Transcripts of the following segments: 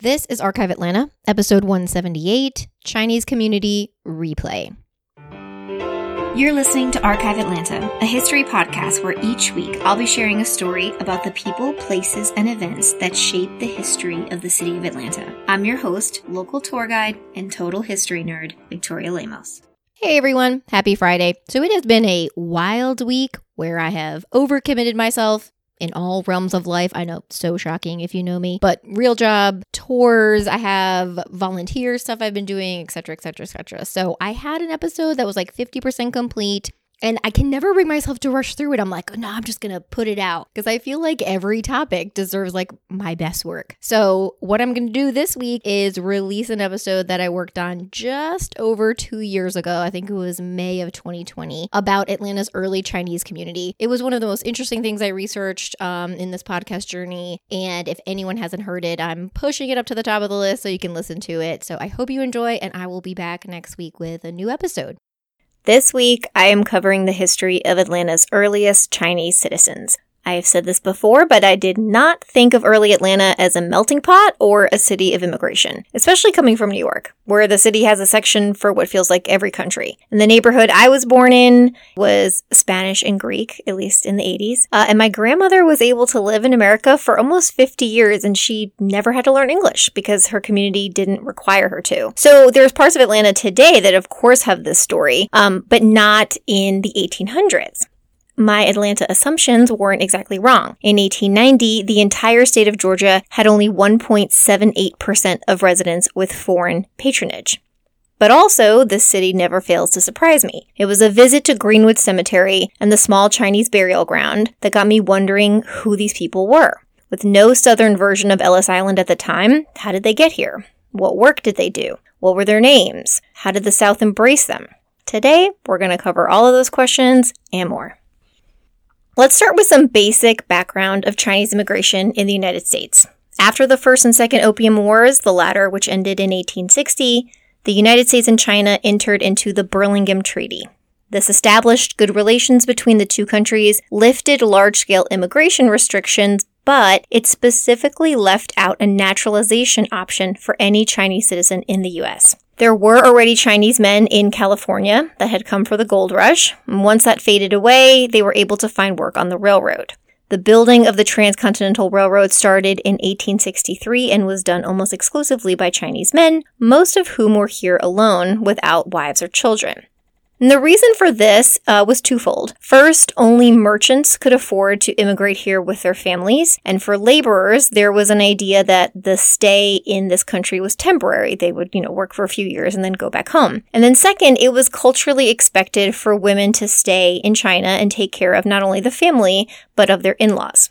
This is Archive Atlanta, episode 178 Chinese Community Replay. You're listening to Archive Atlanta, a history podcast where each week I'll be sharing a story about the people, places, and events that shape the history of the city of Atlanta. I'm your host, local tour guide, and total history nerd, Victoria Lemos. Hey everyone, happy Friday. So it has been a wild week where I have overcommitted myself in all realms of life. I know, so shocking if you know me, but real job, tours, I have volunteer stuff I've been doing, etc., etc., etc. So I had an episode that was like 50% complete. And I can never bring myself to rush through it. I'm like, no, I'm just going to put it out because I feel like every topic deserves like my best work. So, what I'm going to do this week is release an episode that I worked on just over two years ago. I think it was May of 2020 about Atlanta's early Chinese community. It was one of the most interesting things I researched um, in this podcast journey. And if anyone hasn't heard it, I'm pushing it up to the top of the list so you can listen to it. So, I hope you enjoy, and I will be back next week with a new episode. This week, I am covering the history of Atlanta's earliest Chinese citizens. I have said this before, but I did not think of early Atlanta as a melting pot or a city of immigration, especially coming from New York, where the city has a section for what feels like every country. And the neighborhood I was born in was Spanish and Greek, at least in the 80s. Uh, and my grandmother was able to live in America for almost 50 years, and she never had to learn English because her community didn't require her to. So there's parts of Atlanta today that, of course, have this story, um, but not in the 1800s my Atlanta assumptions weren't exactly wrong. In 1890, the entire state of Georgia had only 1.78% of residents with foreign patronage. But also, this city never fails to surprise me. It was a visit to Greenwood Cemetery and the small Chinese burial ground that got me wondering who these people were. With no southern version of Ellis Island at the time, how did they get here? What work did they do? What were their names? How did the South embrace them? Today, we're going to cover all of those questions and more. Let's start with some basic background of Chinese immigration in the United States. After the First and Second Opium Wars, the latter, which ended in 1860, the United States and China entered into the Burlingame Treaty. This established good relations between the two countries, lifted large scale immigration restrictions, but it specifically left out a naturalization option for any Chinese citizen in the US. There were already Chinese men in California that had come for the gold rush. And once that faded away, they were able to find work on the railroad. The building of the Transcontinental Railroad started in 1863 and was done almost exclusively by Chinese men, most of whom were here alone without wives or children. And the reason for this uh, was twofold. First, only merchants could afford to immigrate here with their families. And for laborers, there was an idea that the stay in this country was temporary. They would, you know, work for a few years and then go back home. And then second, it was culturally expected for women to stay in China and take care of not only the family, but of their in-laws.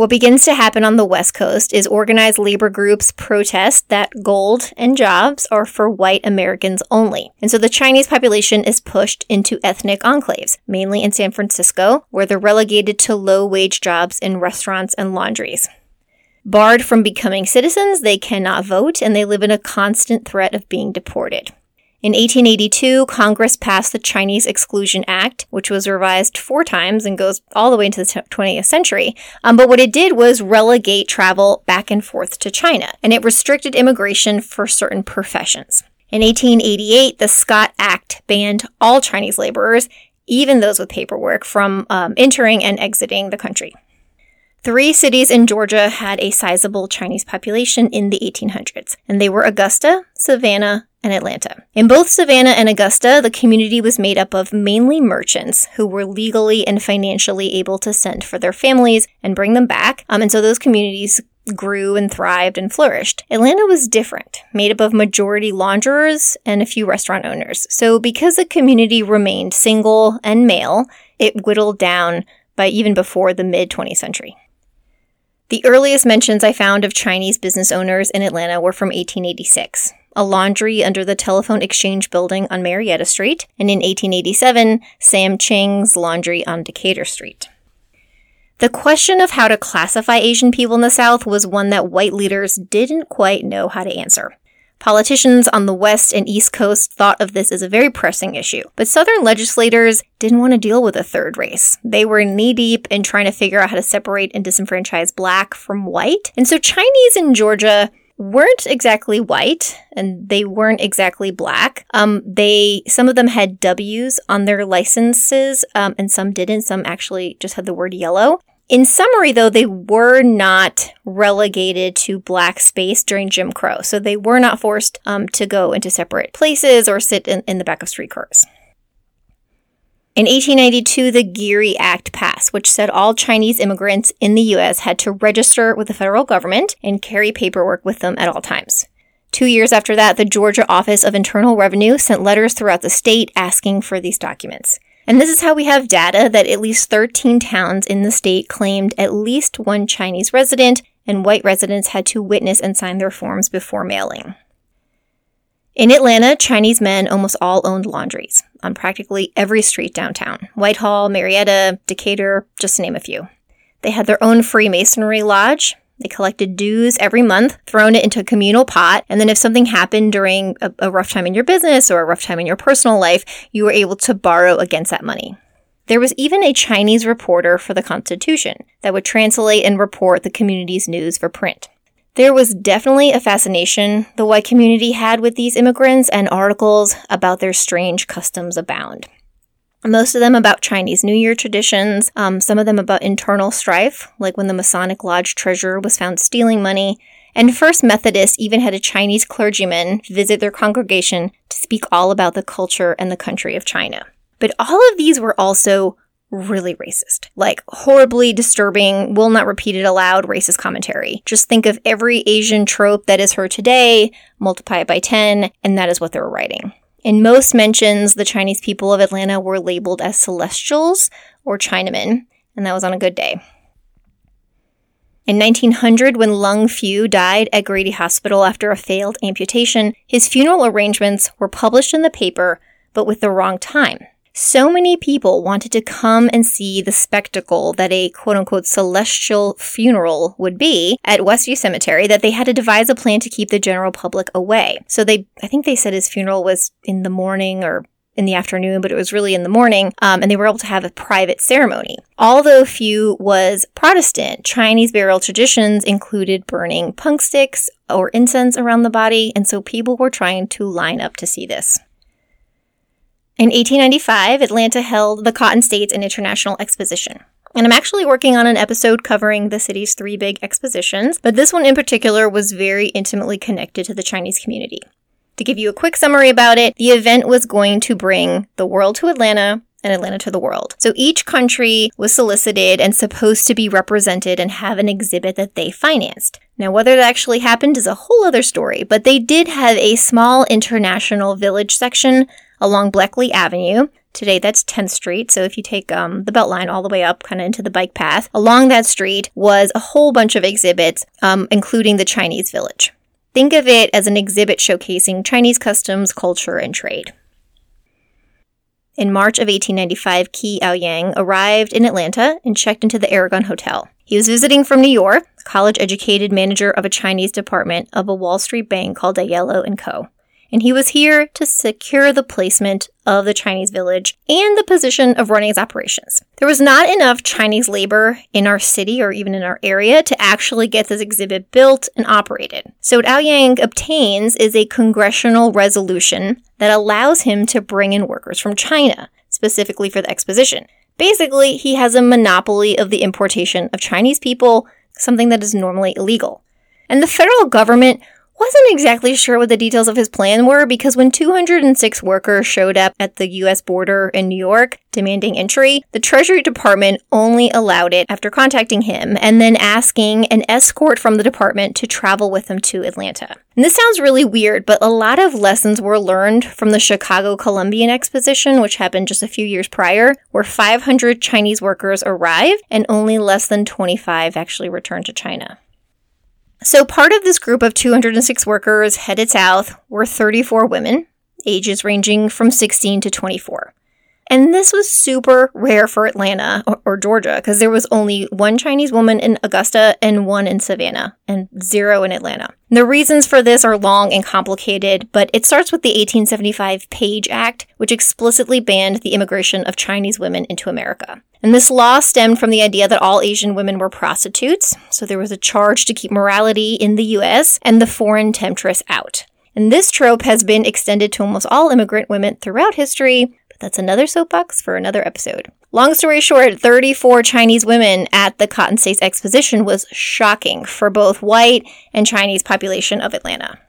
What begins to happen on the West Coast is organized labor groups protest that gold and jobs are for white Americans only. And so the Chinese population is pushed into ethnic enclaves, mainly in San Francisco, where they're relegated to low wage jobs in restaurants and laundries. Barred from becoming citizens, they cannot vote and they live in a constant threat of being deported. In 1882, Congress passed the Chinese Exclusion Act, which was revised four times and goes all the way into the 20th century. Um, but what it did was relegate travel back and forth to China, and it restricted immigration for certain professions. In 1888, the Scott Act banned all Chinese laborers, even those with paperwork, from um, entering and exiting the country. Three cities in Georgia had a sizable Chinese population in the 1800s, and they were Augusta, Savannah, and Atlanta. In both Savannah and Augusta, the community was made up of mainly merchants who were legally and financially able to send for their families and bring them back. Um, and so those communities grew and thrived and flourished. Atlanta was different, made up of majority launderers and a few restaurant owners. So because the community remained single and male, it whittled down by even before the mid 20th century. The earliest mentions I found of Chinese business owners in Atlanta were from 1886 a laundry under the Telephone Exchange building on Marietta Street, and in 1887, Sam Ching's laundry on Decatur Street. The question of how to classify Asian people in the South was one that white leaders didn't quite know how to answer. Politicians on the West and East Coast thought of this as a very pressing issue, but Southern legislators didn't want to deal with a third race. They were knee deep in trying to figure out how to separate and disenfranchise black from white. And so Chinese in Georgia weren't exactly white and they weren't exactly black. Um, they some of them had W's on their licenses, um, and some didn't. Some actually just had the word yellow. In summary, though, they were not relegated to black space during Jim Crow. So they were not forced um, to go into separate places or sit in, in the back of streetcars. In 1892, the Geary Act passed, which said all Chinese immigrants in the U.S. had to register with the federal government and carry paperwork with them at all times. Two years after that, the Georgia Office of Internal Revenue sent letters throughout the state asking for these documents. And this is how we have data that at least 13 towns in the state claimed at least one Chinese resident, and white residents had to witness and sign their forms before mailing. In Atlanta, Chinese men almost all owned laundries on practically every street downtown Whitehall, Marietta, Decatur, just to name a few. They had their own Freemasonry lodge, they collected dues every month, thrown it into a communal pot, and then if something happened during a, a rough time in your business or a rough time in your personal life, you were able to borrow against that money. There was even a Chinese reporter for the Constitution that would translate and report the community's news for print. There was definitely a fascination the white community had with these immigrants, and articles about their strange customs abound. Most of them about Chinese New Year traditions, um, some of them about internal strife, like when the Masonic Lodge treasurer was found stealing money. And First Methodist even had a Chinese clergyman visit their congregation to speak all about the culture and the country of China. But all of these were also really racist. Like horribly disturbing, will not repeat it aloud racist commentary. Just think of every Asian trope that is heard today, multiply it by 10, and that is what they were writing. In most mentions, the Chinese people of Atlanta were labeled as celestials or Chinamen, and that was on a good day. In 1900, when Lung Fu died at Grady Hospital after a failed amputation, his funeral arrangements were published in the paper, but with the wrong time. So many people wanted to come and see the spectacle that a quote unquote celestial funeral would be at Westview Cemetery that they had to devise a plan to keep the general public away. So they, I think they said his funeral was in the morning or in the afternoon, but it was really in the morning, um, and they were able to have a private ceremony. Although Fu was Protestant, Chinese burial traditions included burning punk sticks or incense around the body, and so people were trying to line up to see this. In 1895, Atlanta held the Cotton States and International Exposition. And I'm actually working on an episode covering the city's three big expositions, but this one in particular was very intimately connected to the Chinese community. To give you a quick summary about it, the event was going to bring the world to Atlanta and Atlanta to the world. So each country was solicited and supposed to be represented and have an exhibit that they financed. Now, whether that actually happened is a whole other story, but they did have a small international village section along Bleckley Avenue. Today, that's 10th Street. So if you take um, the Beltline all the way up, kind of into the bike path, along that street was a whole bunch of exhibits, um, including the Chinese Village. Think of it as an exhibit showcasing Chinese customs, culture, and trade. In March of 1895, Qi Aoyang arrived in Atlanta and checked into the Aragon Hotel. He was visiting from New York, college educated manager of a Chinese department of a Wall Street bank called Aiello and Co and he was here to secure the placement of the Chinese village and the position of running its operations. There was not enough Chinese labor in our city or even in our area to actually get this exhibit built and operated. So what Aoyang obtains is a congressional resolution that allows him to bring in workers from China, specifically for the exposition. Basically, he has a monopoly of the importation of Chinese people, something that is normally illegal. And the federal government wasn't exactly sure what the details of his plan were because when 206 workers showed up at the US border in New York demanding entry, the Treasury Department only allowed it after contacting him and then asking an escort from the department to travel with them to Atlanta. And this sounds really weird, but a lot of lessons were learned from the Chicago Columbian Exposition, which happened just a few years prior, where 500 Chinese workers arrived and only less than 25 actually returned to China. So, part of this group of 206 workers headed south were 34 women, ages ranging from 16 to 24. And this was super rare for Atlanta or, or Georgia because there was only one Chinese woman in Augusta and one in Savannah and zero in Atlanta. The reasons for this are long and complicated, but it starts with the 1875 Page Act, which explicitly banned the immigration of Chinese women into America. And this law stemmed from the idea that all Asian women were prostitutes, so there was a charge to keep morality in the US and the foreign temptress out. And this trope has been extended to almost all immigrant women throughout history, that's another soapbox for another episode. Long story short, 34 Chinese women at the Cotton States Exposition was shocking for both white and Chinese population of Atlanta.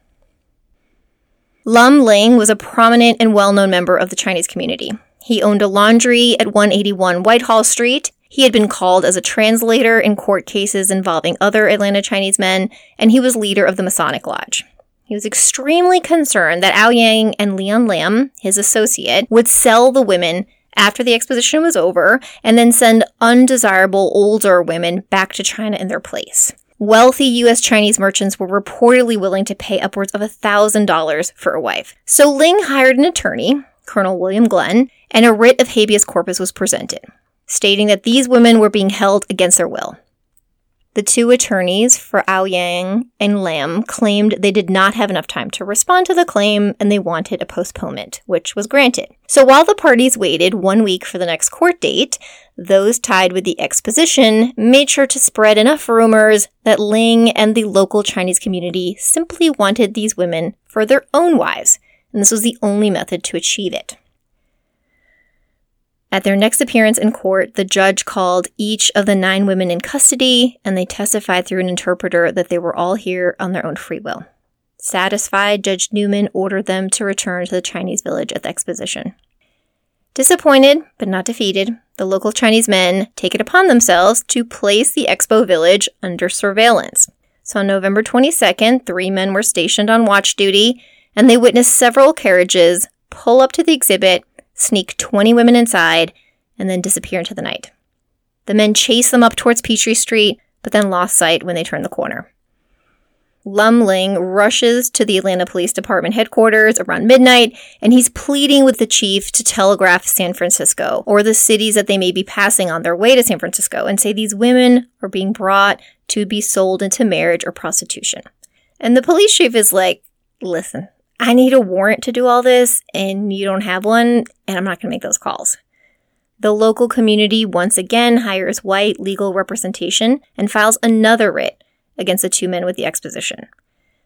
Lum Ling was a prominent and well-known member of the Chinese community. He owned a laundry at 181 Whitehall Street. He had been called as a translator in court cases involving other Atlanta Chinese men, and he was leader of the Masonic Lodge. He was extremely concerned that Aoyang and Leon Lam, his associate, would sell the women after the exposition was over and then send undesirable older women back to China in their place. Wealthy U.S. Chinese merchants were reportedly willing to pay upwards of $1,000 for a wife. So Ling hired an attorney, Colonel William Glenn, and a writ of habeas corpus was presented, stating that these women were being held against their will. The two attorneys for Aoyang and Lam claimed they did not have enough time to respond to the claim and they wanted a postponement, which was granted. So while the parties waited one week for the next court date, those tied with the exposition made sure to spread enough rumors that Ling and the local Chinese community simply wanted these women for their own wives, and this was the only method to achieve it. At their next appearance in court, the judge called each of the nine women in custody and they testified through an interpreter that they were all here on their own free will. Satisfied, Judge Newman ordered them to return to the Chinese village at the exposition. Disappointed, but not defeated, the local Chinese men take it upon themselves to place the expo village under surveillance. So on November 22nd, three men were stationed on watch duty and they witnessed several carriages pull up to the exhibit sneak 20 women inside, and then disappear into the night. The men chase them up towards Peachtree Street, but then lost sight when they turn the corner. Lum Ling rushes to the Atlanta Police Department headquarters around midnight, and he's pleading with the chief to telegraph San Francisco or the cities that they may be passing on their way to San Francisco and say these women are being brought to be sold into marriage or prostitution. And the police chief is like, listen, I need a warrant to do all this and you don't have one, and I'm not going to make those calls. The local community once again hires white legal representation and files another writ against the two men with the exposition.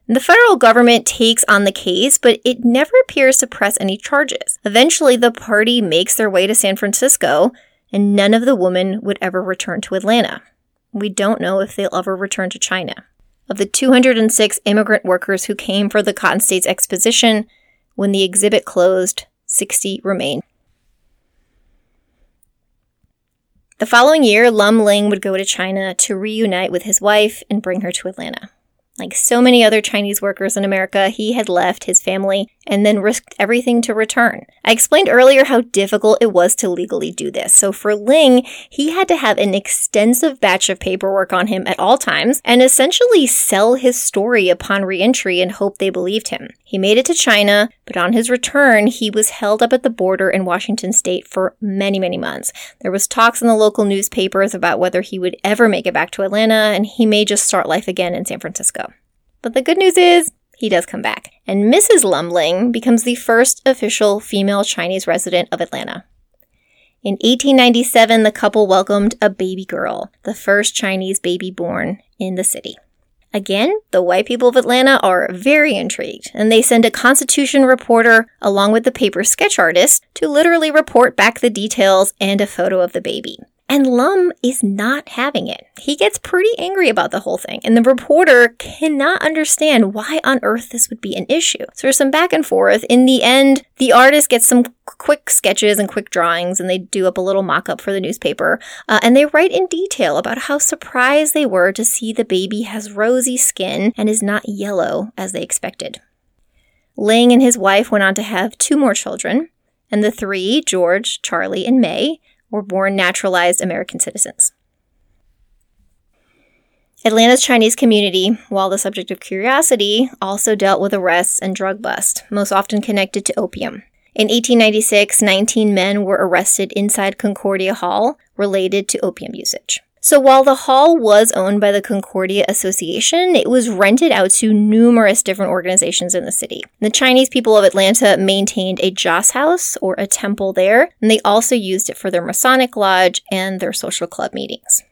The federal government takes on the case, but it never appears to press any charges. Eventually, the party makes their way to San Francisco, and none of the women would ever return to Atlanta. We don't know if they'll ever return to China. Of the 206 immigrant workers who came for the Cotton States Exposition, when the exhibit closed, 60 remained. The following year, Lum Ling would go to China to reunite with his wife and bring her to Atlanta. Like so many other Chinese workers in America, he had left his family and then risked everything to return. I explained earlier how difficult it was to legally do this. So for Ling, he had to have an extensive batch of paperwork on him at all times and essentially sell his story upon reentry and hope they believed him. He made it to China, but on his return, he was held up at the border in Washington state for many, many months. There was talks in the local newspapers about whether he would ever make it back to Atlanta and he may just start life again in San Francisco. But the good news is, he does come back. And Mrs. Lum Ling becomes the first official female Chinese resident of Atlanta. In 1897, the couple welcomed a baby girl, the first Chinese baby born in the city. Again, the white people of Atlanta are very intrigued, and they send a Constitution reporter along with the paper sketch artist to literally report back the details and a photo of the baby. And Lum is not having it. He gets pretty angry about the whole thing, and the reporter cannot understand why on earth this would be an issue. So there's some back and forth. In the end, the artist gets some quick sketches and quick drawings, and they do up a little mock up for the newspaper. Uh, and they write in detail about how surprised they were to see the baby has rosy skin and is not yellow as they expected. Ling and his wife went on to have two more children, and the three, George, Charlie, and May, were born naturalized American citizens. Atlanta's Chinese community, while the subject of curiosity, also dealt with arrests and drug bust, most often connected to opium. In 1896, 19 men were arrested inside Concordia Hall related to opium usage. So while the hall was owned by the Concordia Association, it was rented out to numerous different organizations in the city. The Chinese people of Atlanta maintained a joss house or a temple there, and they also used it for their Masonic lodge and their social club meetings.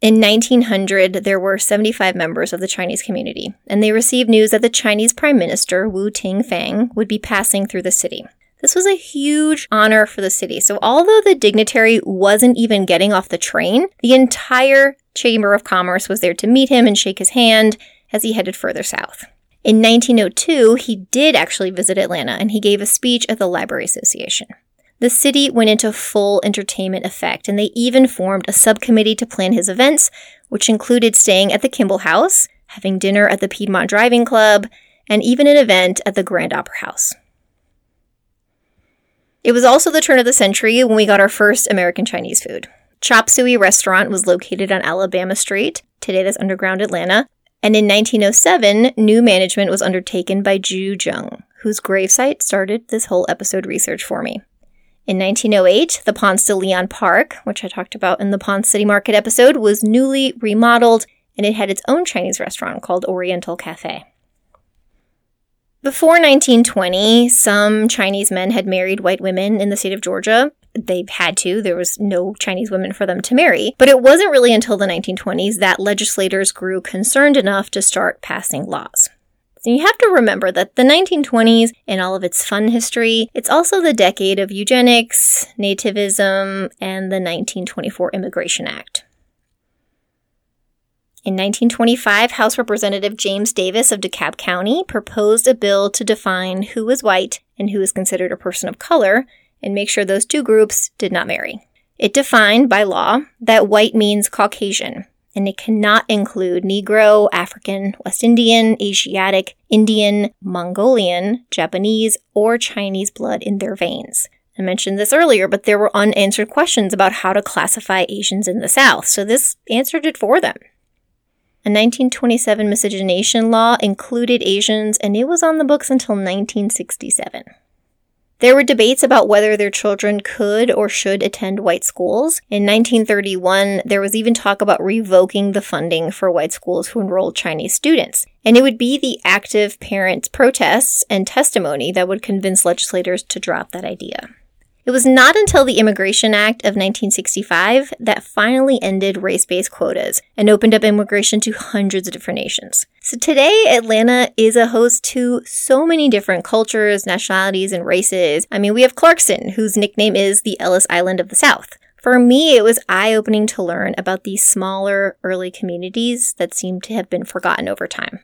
In 1900, there were 75 members of the Chinese community, and they received news that the Chinese Prime Minister, Wu Ting-fang, would be passing through the city. This was a huge honor for the city. So, although the dignitary wasn't even getting off the train, the entire Chamber of Commerce was there to meet him and shake his hand as he headed further south. In 1902, he did actually visit Atlanta and he gave a speech at the Library Association. The city went into full entertainment effect, and they even formed a subcommittee to plan his events, which included staying at the Kimball House, having dinner at the Piedmont Driving Club, and even an event at the Grand Opera House. It was also the turn of the century when we got our first American Chinese food. Chop Suey restaurant was located on Alabama Street. Today that's underground Atlanta. And in 1907, new management was undertaken by Ju Jung, whose gravesite started this whole episode research for me. In 1908, the Ponce de Leon Park, which I talked about in the Ponce City Market episode, was newly remodeled and it had its own Chinese restaurant called Oriental Cafe. Before 1920, some Chinese men had married white women in the state of Georgia. They had to, there was no Chinese women for them to marry. But it wasn't really until the 1920s that legislators grew concerned enough to start passing laws. So you have to remember that the 1920s, in all of its fun history, it's also the decade of eugenics, nativism, and the 1924 Immigration Act. In 1925, House Representative James Davis of DeKalb County proposed a bill to define who is white and who is considered a person of color and make sure those two groups did not marry. It defined by law that white means Caucasian, and it cannot include Negro, African, West Indian, Asiatic, Indian, Mongolian, Japanese, or Chinese blood in their veins. I mentioned this earlier, but there were unanswered questions about how to classify Asians in the South, so this answered it for them. A 1927 miscegenation law included Asians, and it was on the books until 1967. There were debates about whether their children could or should attend white schools. In 1931, there was even talk about revoking the funding for white schools who enrolled Chinese students. And it would be the active parents' protests and testimony that would convince legislators to drop that idea. It was not until the Immigration Act of 1965 that finally ended race based quotas and opened up immigration to hundreds of different nations. So today, Atlanta is a host to so many different cultures, nationalities, and races. I mean, we have Clarkston, whose nickname is the Ellis Island of the South. For me, it was eye opening to learn about these smaller early communities that seem to have been forgotten over time.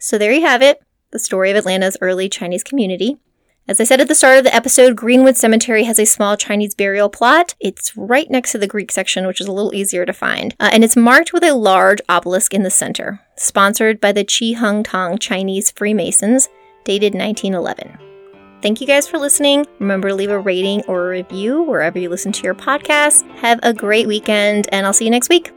So there you have it the story of Atlanta's early Chinese community. As I said at the start of the episode, Greenwood Cemetery has a small Chinese burial plot. It's right next to the Greek section, which is a little easier to find. Uh, and it's marked with a large obelisk in the center, sponsored by the Chee Kung Tong Chinese Freemasons, dated 1911. Thank you guys for listening. Remember to leave a rating or a review wherever you listen to your podcast. Have a great weekend, and I'll see you next week.